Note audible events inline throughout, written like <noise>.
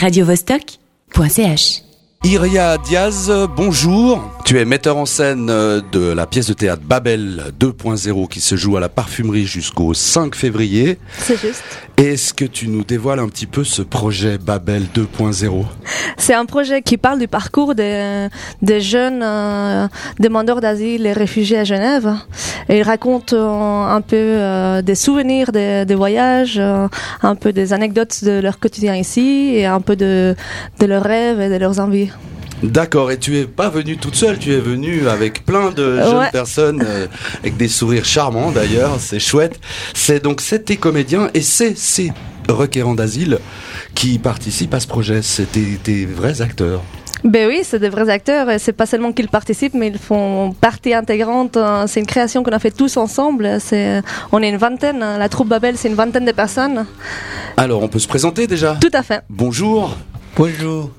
radiovostok.ch. Iria Diaz, bonjour. Tu es metteur en scène euh, de la pièce de théâtre Babel 2.0 qui se joue à la parfumerie jusqu'au 5 février. C'est juste. Est-ce que tu nous dévoiles un petit peu ce projet Babel 2.0 C'est un projet qui parle du parcours des, des jeunes euh, demandeurs d'asile et réfugiés à Genève. Et il raconte euh, un peu euh, des souvenirs des, des voyages, un peu des anecdotes de leur quotidien ici et un peu de, de leurs rêves et de leurs envies. D'accord, et tu es pas venue toute seule, tu es venue avec plein de jeunes personnes, euh, avec des sourires charmants d'ailleurs, c'est chouette. C'est donc c'est tes comédiens et c'est ces requérants d'asile qui participent à ce projet, c'est tes, tes vrais acteurs. Ben oui, c'est des vrais acteurs et c'est pas seulement qu'ils participent, mais ils font partie intégrante. euh, C'est une création qu'on a fait tous ensemble. C'est, on est une vingtaine. hein. La troupe Babel, c'est une vingtaine de personnes. Alors on peut se présenter déjà? Tout à fait. Bonjour, Bonjour,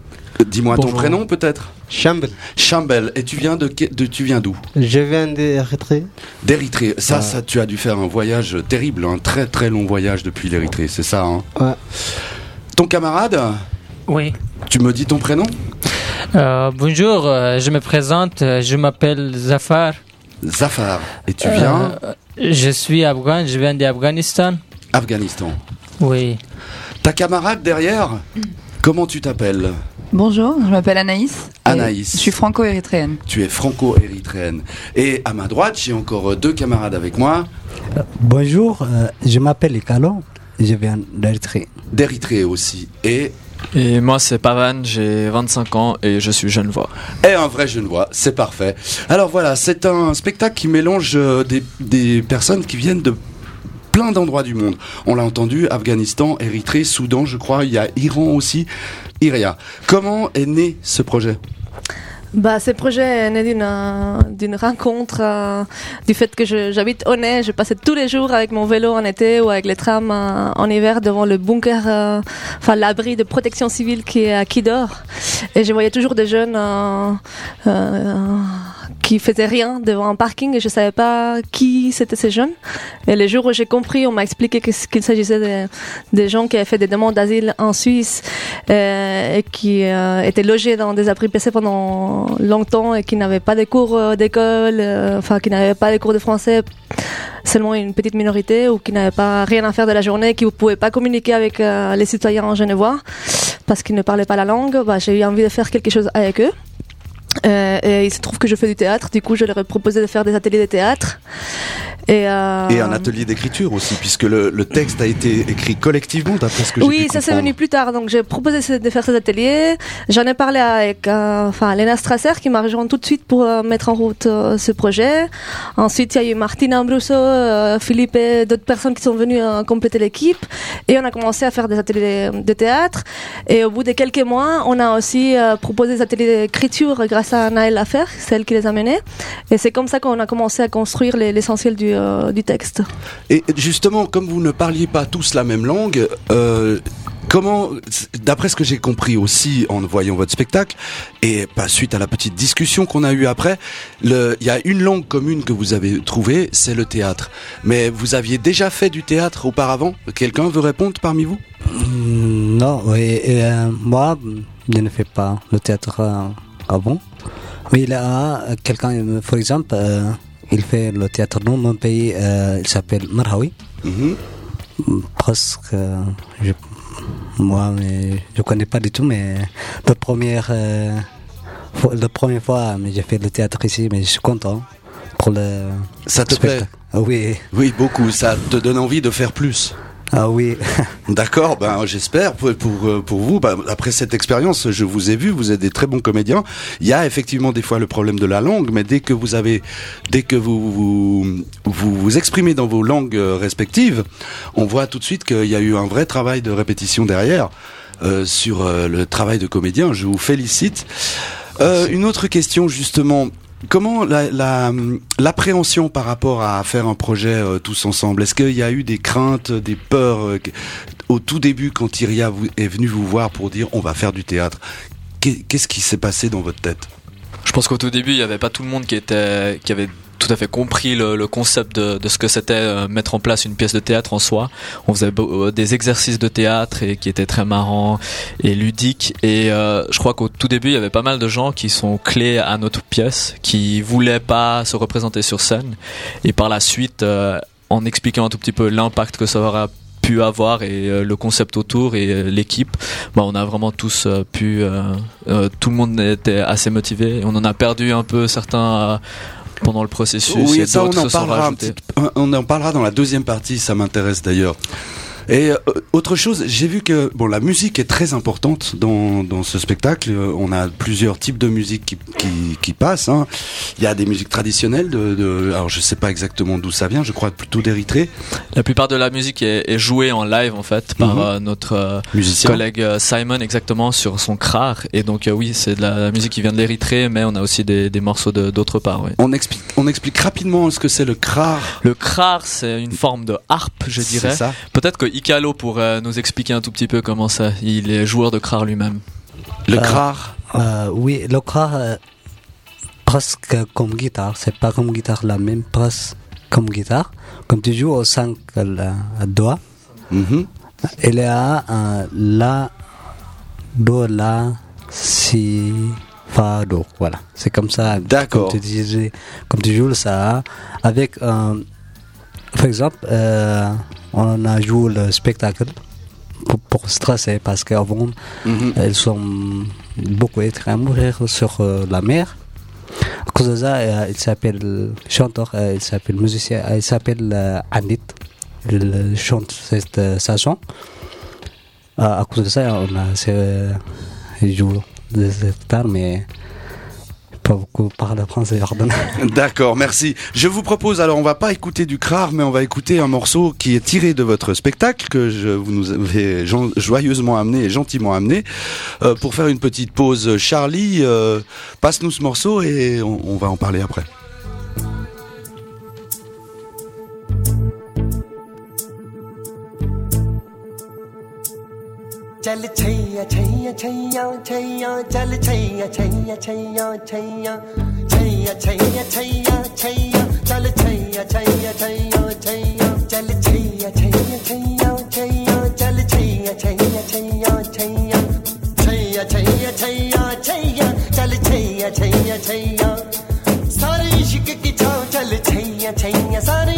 dis-moi ton prénom peut-être Chambel. Chambel, et tu viens de, tu viens d'où? Je viens d'Érythrée. D'Érythrée. Ça, Ouais. ça, tu as dû faire un voyage terrible, un très très long voyage depuis l'Érythrée, c'est ça hein? Ouais. Ton camarade, Oui. tu me dis ton prénom? Euh, bonjour, euh, je me présente, euh, je m'appelle Zafar. Zafar. Et tu viens? Euh, je suis afghan, je viens d'Afghanistan. Afghanistan. Oui. Ta camarade derrière, comment tu t'appelles? Bonjour, je m'appelle Anaïs. Anaïs. Je suis franco-érythréenne. Tu es franco-érythréenne. Et à ma droite, j'ai encore euh, deux camarades avec moi, Bonjour, euh, je m'appelle Ikalo, je viens d'Érythrée. d'Érythrée aussi. Et, Et moi c'est Pavan, j'ai 25 ans et je suis genevois. et un vrai genevois, c'est parfait. Alors voilà, c'est un spectacle qui mélange euh, des, des personnes qui viennent de plein d'endroits du monde. On l'a entendu, Afghanistan, Érythrée, Soudan, je crois, il y a Iran aussi. Iria, comment est né ce projet? Bah, ce projet est né d'une euh, rencontre, euh, du fait que j'habite au nez. Je passais tous les jours avec mon vélo en été ou avec les trams euh, en hiver devant le bunker, enfin l'abri de protection civile qui est à Kidor. Et je voyais toujours des jeunes qui faisaient rien devant un parking et je savais pas qui c'était ces jeunes. Et les jours où j'ai compris, on m'a expliqué qu'il s'agissait des, gens qui avaient fait des demandes d'asile en Suisse euh, et qui euh, étaient logés dans des abris PC pendant longtemps et qui n'avaient pas de cours euh, d'école, enfin qui n'avaient pas de cours de français, seulement une petite minorité ou qui n'avaient pas rien à faire de la journée, qui ne pouvaient pas communiquer avec les citoyens genevois parce qu'ils ne parlaient pas la langue. Bah, j'ai eu envie de faire quelque chose avec eux. Euh, et il se trouve que je fais du théâtre, du coup je leur ai proposé de faire des ateliers de théâtre. Et, euh, Et un atelier d'écriture aussi, puisque le, le texte a été écrit collectivement, d'après ce que j'ai Oui, pu ça c'est venu plus tard. Donc j'ai proposé de faire ces ateliers. J'en ai parlé avec euh, enfin Lena Strasser qui m'a rejoint tout de suite pour mettre en route ce projet. Ensuite, il y a eu Martina Ambruso, euh, Philippe et d'autres personnes qui sont venues compléter l'équipe. Et on a commencé à faire des ateliers de théâtre. Et au bout de quelques mois, on a aussi proposé des ateliers d'écriture grâce à Naël Lafer, celle qui les a menés. Et c'est comme ça qu'on a commencé à construire les- l'essentiel du, euh, du texte. Et justement, comme vous ne parliez pas tous la même langue, euh, comment, d'après ce que j'ai compris aussi en voyant votre spectacle, et pas suite à la petite discussion qu'on a eue après, il y a une langue commune que vous avez trouvée, c'est le théâtre. Mais vous aviez déjà fait du théâtre auparavant? Quelqu'un veut répondre parmi vous? Mm, Non, oui, euh, moi, je ne fais pas le théâtre euh, avant. Mais il y a euh, quelqu'un, euh, par exemple, euh, il fait le théâtre dans mon pays, euh, il s'appelle Marhawi. Mhm. Presque, euh, je, moi, mais je connais pas du tout, mais la première, euh, fois- la première fois, mais j'ai fait le théâtre ici, mais je suis content pour le Ça te plaît? spectacle. Ah oui, Oui, beaucoup. Ça te donne envie de faire plus? Ah oui. <laughs> D'accord, ben j'espère pour pour, euh, pour vous. Ben, après cette expérience, je vous ai vu, vous êtes des très bons comédiens. Il y a effectivement des fois le problème de la langue, mais dès que vous avez, dès que vous vous vous, vous exprimez dans vos langues euh, respectives, on voit tout de suite qu'il y a eu un vrai travail de répétition derrière euh, sur euh, le travail de comédien. Je vous félicite. Euh, une autre question justement. Comment la- la- l'appréhension par rapport à faire un projet euh, tous ensemble Est-ce qu'il y a eu des craintes, des peurs euh, au tout début quand Iria est venue vous voir pour dire on va faire du théâtre Qu'est- Qu'est-ce qui s'est passé dans votre tête? Je pense qu'au tout début il y avait pas tout le monde qui était qui avait tout à fait compris le, le concept de, de ce que c'était euh, mettre en place une pièce de théâtre en soi. On faisait euh, des exercices de théâtre et qui étaient très marrants et ludiques. Et euh, je crois qu'au tout début, il y avait pas mal de gens qui sont clés à notre pièce, qui voulaient pas se représenter sur scène. Et par la suite, euh, en expliquant un tout petit peu l'impact que ça aura pu avoir et euh, le concept autour et l'équipe, bah, on a vraiment tous pu, euh, euh, tout le monde était assez motivé. On en a perdu un peu certains pendant le processus. Oui, et ça on en parlera un rajoutés. petit- on en parlera dans la deuxième partie, ça m'intéresse d'ailleurs. Et euh, autre chose, j'ai vu que bon, la musique est très importante dans, dans ce spectacle. Euh, On a plusieurs types de musique qui, qui, qui passent. hein. Il y a des musiques traditionnelles. De, de, alors je sais pas exactement d'où ça vient. Je crois plutôt d'Érythrée. La plupart de la musique est, est jouée en live en fait par Mhm. euh, notre Musicien. collègue Simon exactement sur son crar. Et donc euh, oui, c'est de la, musique qui vient de l'Érythrée, mais on a aussi des, des morceaux de- d'autre part. Oui. On explique, on explique rapidement ce que c'est le crar. Le crar, c'est une forme de harpe, je C'est dirais. ça. Peut-être que Ikalo pourrait nous expliquer un tout petit peu comment ça. Il est joueur de crar lui-même. Le Euh, crar. Euh, oui, le euh, presque comme guitare, c'est pas comme guitare la même, presque comme guitare. Comme tu joues au 5 doigts, Mhm. il y a un la, do, la, si, fa, do. Voilà, c'est comme ça. D'accord. Comme tu, disais, comme tu joues ça avec, euh, par exemple, euh, on a joué le spectacle pour, pour stresser parce qu'avant, Mhm. elles sont beaucoup à mourir sur euh, la mer. À cause de ça, euh, il s'appelle chanteur, euh, il s'appelle musicien, euh, il s'appelle euh, Anit. Il euh, chante cette euh, chanson. Euh, à cause de ça, on a euh, joue des hectares, mais pas beaucoup parle français, pardon. <laughs> D'accord, merci. Je vous propose, alors on va pas écouter du crar, mais on va écouter un morceau qui est tiré de votre spectacle, que je, vous nous avez jo- joyeusement amené et gentiment amené. Euh, pour faire une petite pause, Charlie, euh, passe-nous ce morceau et on, on va en parler après. चल छैया छैया छैया छैया चल छैया छैया छैया छैया छैया छैया छैया छैया चल छैया छैया छैया छैया चल छैया छैया छैया छैया चल छैया छैया छैया छैया छैया छैया छैया छैया चल छैया छैया छैया सारे इश्क की छाव चल छैया छैया सारे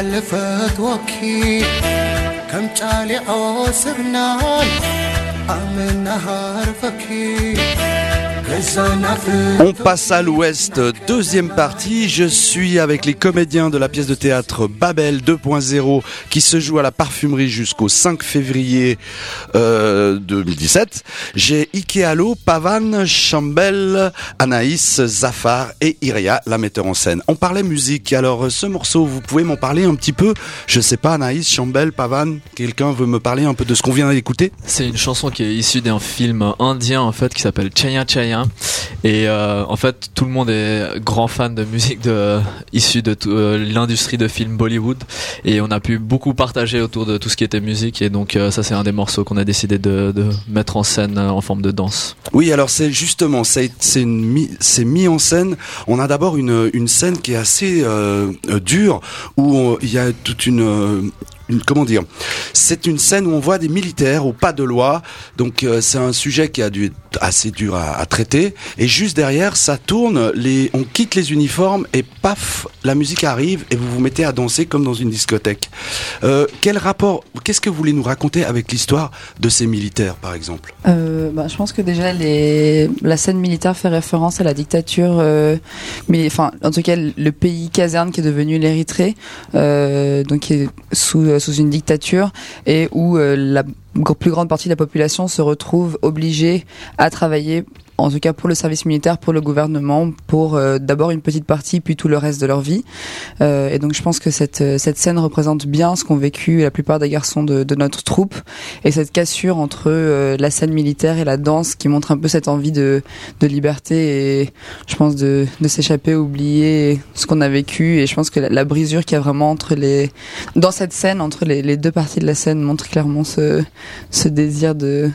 ሓለፈት ወኪል ከም ጫሊዖ ስብናን ኣምና ሃርፈኪ On passe à l'ouest, deuxième partie. Je suis avec les comédiens de la pièce de théâtre Babel 2.0 qui se joue à la parfumerie jusqu'au 5 février euh, 2017. J'ai Ikealo, Pavan, Chambel, Anaïs, Zafar et Iria, la metteur en scène. On parlait musique. Alors ce morceau, vous pouvez m'en parler un petit peu? Je sais pas, Anaïs, Chambel, Pavan, quelqu'un veut me parler un peu de ce qu'on vient d'écouter? C'est une chanson qui est issue d'un film indien en fait qui s'appelle Chaya Chaya et euh, en fait tout le monde est grand fan de musique de <laughs> issue de euh, l'industrie de films Bollywood et on a pu beaucoup partager autour de tout ce qui était musique et donc euh, ça c'est un des morceaux qu'on a décidé de, mettre en scène en forme de danse. Oui, alors c'est justement, c'est mis, en scène. On a d'abord une, scène qui est assez dure où il y a toute une comment dire C'est une scène où on voit des militaires au pas de loi. Donc euh, c'est un sujet qui a dû assez dur à, traiter. Et juste derrière, ça tourne. On quitte les uniformes et paf, la musique arrive et vous vous mettez à danser comme dans une discothèque. Euh, quel rapport Qu'est-ce que vous voulez nous raconter avec l'histoire de ces militaires, par exemple? Euh, bah, je pense que déjà la scène militaire fait référence à la dictature, enfin en tout cas le pays caserne qui est devenu l'Érythrée, donc qui est sous, sous une dictature et où euh, la plus grande partie de la population se retrouve obligée à travailler en tout cas pour le service militaire, pour le gouvernement, pour euh, d'abord une petite partie, puis tout le reste de leur vie. Euh, et donc je pense que cette, euh, cette scène représente bien ce qu'ont vécu la plupart des garçons de, de notre troupe, et cette cassure entre euh, la scène militaire et la danse qui montre un peu cette envie de, de liberté et je pense de, de s'échapper, oublier ce qu'on a vécu. Et je pense que la, la brisure qu'il y a vraiment entre les dans cette scène, entre les, les deux parties de la scène, montre clairement ce, ce désir de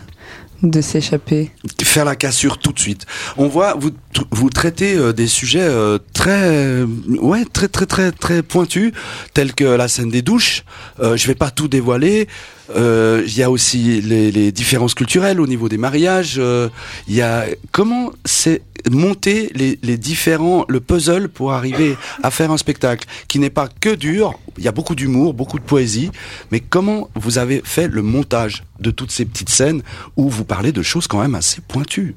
de s'échapper. faire la cassure tout de suite. On voit vous vous traitez euh, des sujets euh, très euh, ouais très très très très pointus tels que la scène des douches. Euh, je vais pas tout dévoiler. Euh, Il y a aussi les, les différences culturelles au niveau des mariages. Euh, Il y a comment c'est monter les, les différents le puzzle pour arriver à faire un spectacle qui n'est pas que dur. Il y a beaucoup d'humour, beaucoup de poésie, mais comment vous avez fait le montage de toutes ces petites scènes où vous parlez de choses quand même assez pointues?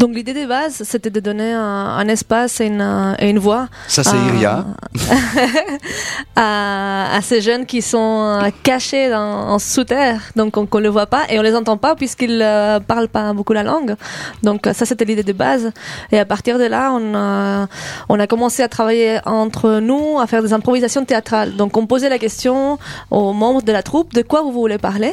Donc l'idée de base, c'était de donner un, un espace et une, euh, et une voix Ça, c'est à- Iria. <laughs> à, à ces jeunes qui sont euh, cachés dans, en sous-terre, donc on ne le voit pas et on les entend pas puisqu'ils ne parlent pas beaucoup la langue. Donc euh, ça, c'était l'idée de base. Et à partir de là, on a, on a commencé à travailler entre nous, à faire des improvisations théâtrales. Donc on posait la question aux membres de la troupe, de quoi vous voulez parler?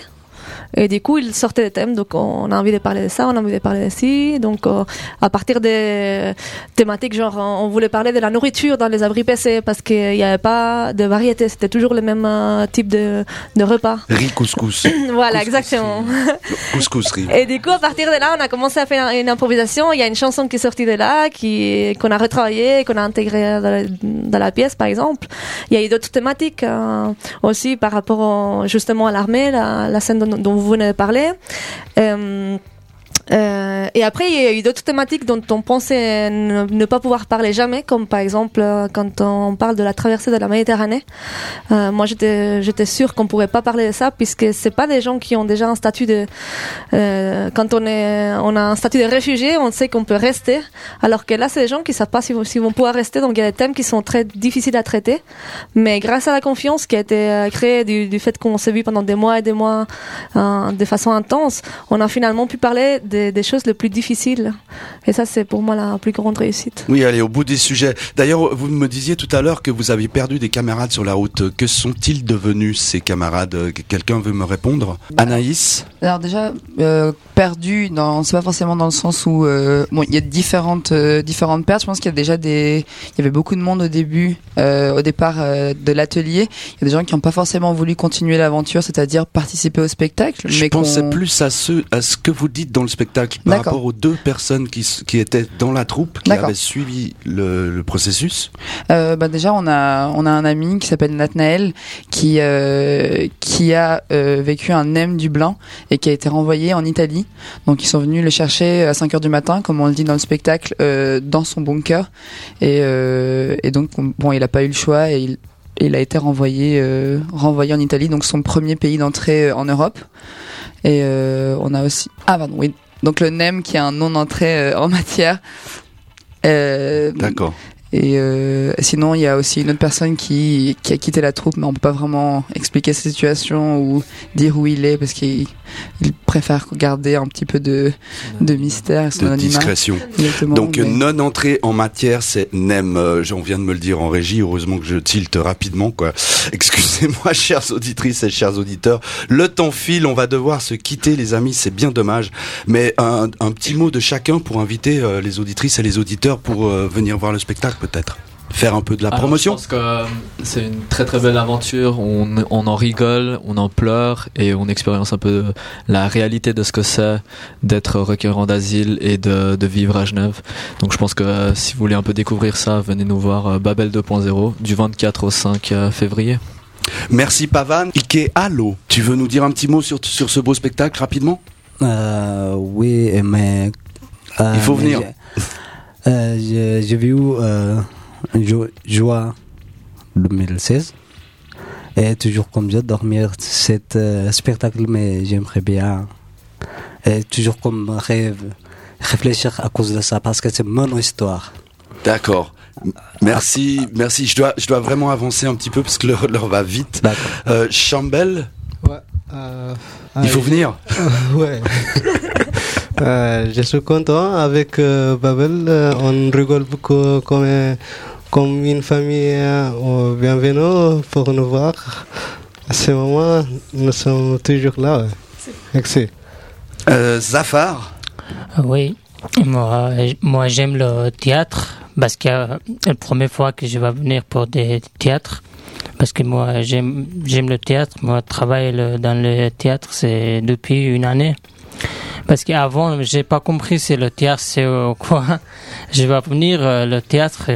Et du coup, ils sortaient des thèmes. Donc, on a envie de parler de ça, on a envie de parler de ci. Donc, euh, à partir des thématiques, genre, on voulait parler de la nourriture dans les abris PC parce qu'il n'y avait pas de variété. C'était toujours le même euh, type de, de repas. Riz couscous. <coughs> voilà, exactement. couscous riz. Et du coup, à partir de là, on a commencé à faire une improvisation. Il y a une chanson qui est sortie de là, qui qu'on a retravaillée, qu'on a intégrée dans la, dans la pièce, par exemple. Il y a eu d'autres thématiques euh, aussi par rapport au- justement à l'armée, la, la scène dont, dont vous venez de parler. Euh, euh, et après, il y a eu d'autres thématiques dont on pensait ne, pas pouvoir parler jamais, comme par exemple euh, quand on parle de la traversée de la Méditerranée. Euh, moi, j'étais j'étais sûre qu'on pourrait pas parler de ça puisque c'est pas des gens qui ont déjà un statut de quand on est on a un statut de réfugié, on sait qu'on peut rester, alors que là, c'est des gens qui savent pas s'ils s'ils vont pouvoir rester. Donc, il y a des thèmes qui sont très difficiles à traiter, mais grâce à la confiance qui a été créée du, du fait qu'on s'est vu pendant des mois et des mois de façon intense, on a finalement pu parler des, des choses les plus difficiles. Et ça, c'est pour moi la plus grande réussite. Oui, allez, au bout des sujets. D'ailleurs, vous me disiez tout à l'heure que vous aviez perdu des camarades sur la route. Que sont-ils devenus, ces camarades? Quelqu'un veut me répondre? Anaïs? Alors déjà euh, perdu dans c'est pas forcément dans le sens où euh, bon il y a différentes euh, différentes pertes. Je pense qu'il y a déjà des il y avait beaucoup de monde au début euh, au départ euh, de l'atelier. Il y a des gens qui n'ont pas forcément voulu continuer l'aventure, c'est-à-dire participer au spectacle. Je mais pensais plus à ce, à ce que vous dites dans le spectacle par rapport aux deux personnes qui, étaient dans la troupe, qui avaient suivi le, le processus. Euh, bah déjà on a on a un ami qui s'appelle Nathanaël qui euh, qui a euh, vécu un M du Blanc et qui a été renvoyé en Italie. Donc ils sont venus le chercher à 5 heures du matin comme on le dit dans le spectacle dans son bunker. Et et donc on- bon il a pas eu le choix et il il a été renvoyé euh, renvoyé en Italie. Donc son premier pays d'entrée en Europe. Et euh, on a aussi ah pardon oui donc le NEM qui est un non entrée euh, en matière euh, D'accord. Et euh, sinon, il y a aussi une autre personne qui, qui a quitté la troupe, mais on peut pas vraiment expliquer sa situation ou dire où il est parce qu'il il préfère garder un petit peu de, de mystère son De anonymat. discrétion. Exactement, Donc, mais- non entrée en matière, c'est NEM. Euh, On vient de me le dire en régie. Heureusement que je tilte rapidement, quoi. <laughs> Excusez-moi, <laughs> chères auditrices et chers auditeurs. Le temps file. On va devoir se quitter, les amis. C'est bien dommage. Mais un, un petit mot de chacun pour inviter euh, les auditrices et les auditeurs pour euh, venir voir le spectacle, peut-être. Faire un peu de la Alors, promotion. Je pense que euh, c'est une très très belle aventure. On, on en rigole, on en pleure et on expérience un peu la réalité de ce que c'est d'être requérant d'asile et de, de vivre à Genève. Donc je pense que euh, si vous voulez un peu découvrir ça, venez nous voir euh, Babel 2.0 du 24 au 5 février. Merci Pavan. Ike Allo, tu veux nous dire un petit mot sur, sur ce beau spectacle rapidement? Euh, oui, mais. euh, Il faut venir. <laughs> euh, j'ai- J'ai vu euh, Jo- Joie 2016. Et toujours comme ça, dormir cet euh, spectacle, mais j'aimerais bien. Et toujours comme rêve, réfléchir à cause de ça, parce que c'est mon histoire. D'accord. Merci, merci. Je dois, je dois vraiment avancer un petit peu parce que l'heure va vite. Euh, Chambel, Ouais. euh, il faut ah, venir. <laughs> ouais. <laughs> Euh, je suis content avec euh, Babel. euh, on rigole beaucoup comme, comme une famille. euh, bienvenue pour nous voir. À ce moment, nous sommes toujours là. ouais. Merci. Euh, Zafar, Oui, moi, moi j'aime le théâtre parce que euh, c'est la première fois que je vais venir pour des théâtres. Parce que moi j'aime j'aime le théâtre. Moi, je travaille le- dans le théâtre c'est depuis une année. Parce qu'avant, j'ai pas compris si le théâtre c'est euh, quoi. <laughs> Je vais venir euh, le théâtre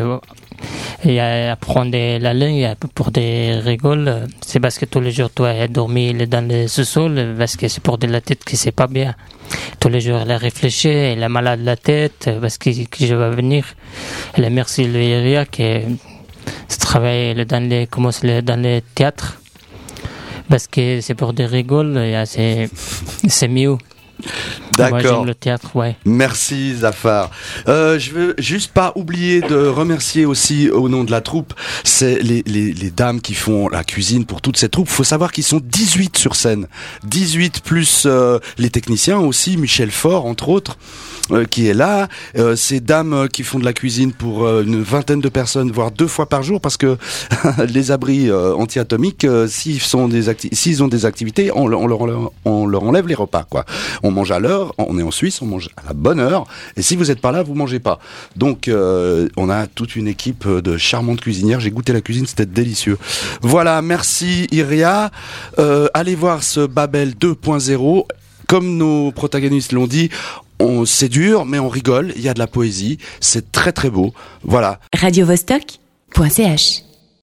et euh, apprendre la langue pour des rigoles. C'est parce que tous les jours, toi, dormir dans le sous-sol parce que c'est pour de la tête que c'est pas bien. Tous les jours, elle a réfléchi, elle a malade de la tête parce que, je vais venir. Elle a merci le Iria qui qui travaille dans dans les théâtres. Parce que c'est pour des rigoles, c'est mieux. D'accord. le théâtre, ouais. Merci Zafar. Euh, je veux juste pas oublier de remercier aussi au nom de la troupe, c'est les, les, les dames qui font la cuisine pour toute cette troupe. faut savoir qu'ils sont 18 sur scène. 18 plus euh, les techniciens aussi, Michel Faure entre autres, euh, qui est là. Euh, ces dames euh, qui font de la cuisine pour une vingtaine de personnes, voire deux fois par jour, parce que <laughs> les abris anti-atomiques, s'ils sont des s'ils ont des activités, on, leur- on, enlève les repas, quoi. On mange à l'heure, on est en Suisse, on mange à la bonne heure, et si vous n'êtes pas là, vous mangez pas. Donc, on a toute une équipe de charmantes cuisinières. J'ai goûté la cuisine, c'était délicieux. Voilà, merci Iria. Allez voir ce Babel 2.0. Comme nos protagonistes l'ont dit, on, c'est dur, mais on rigole. Il y a de la poésie. C'est très très beau. Voilà. radiovostok.ch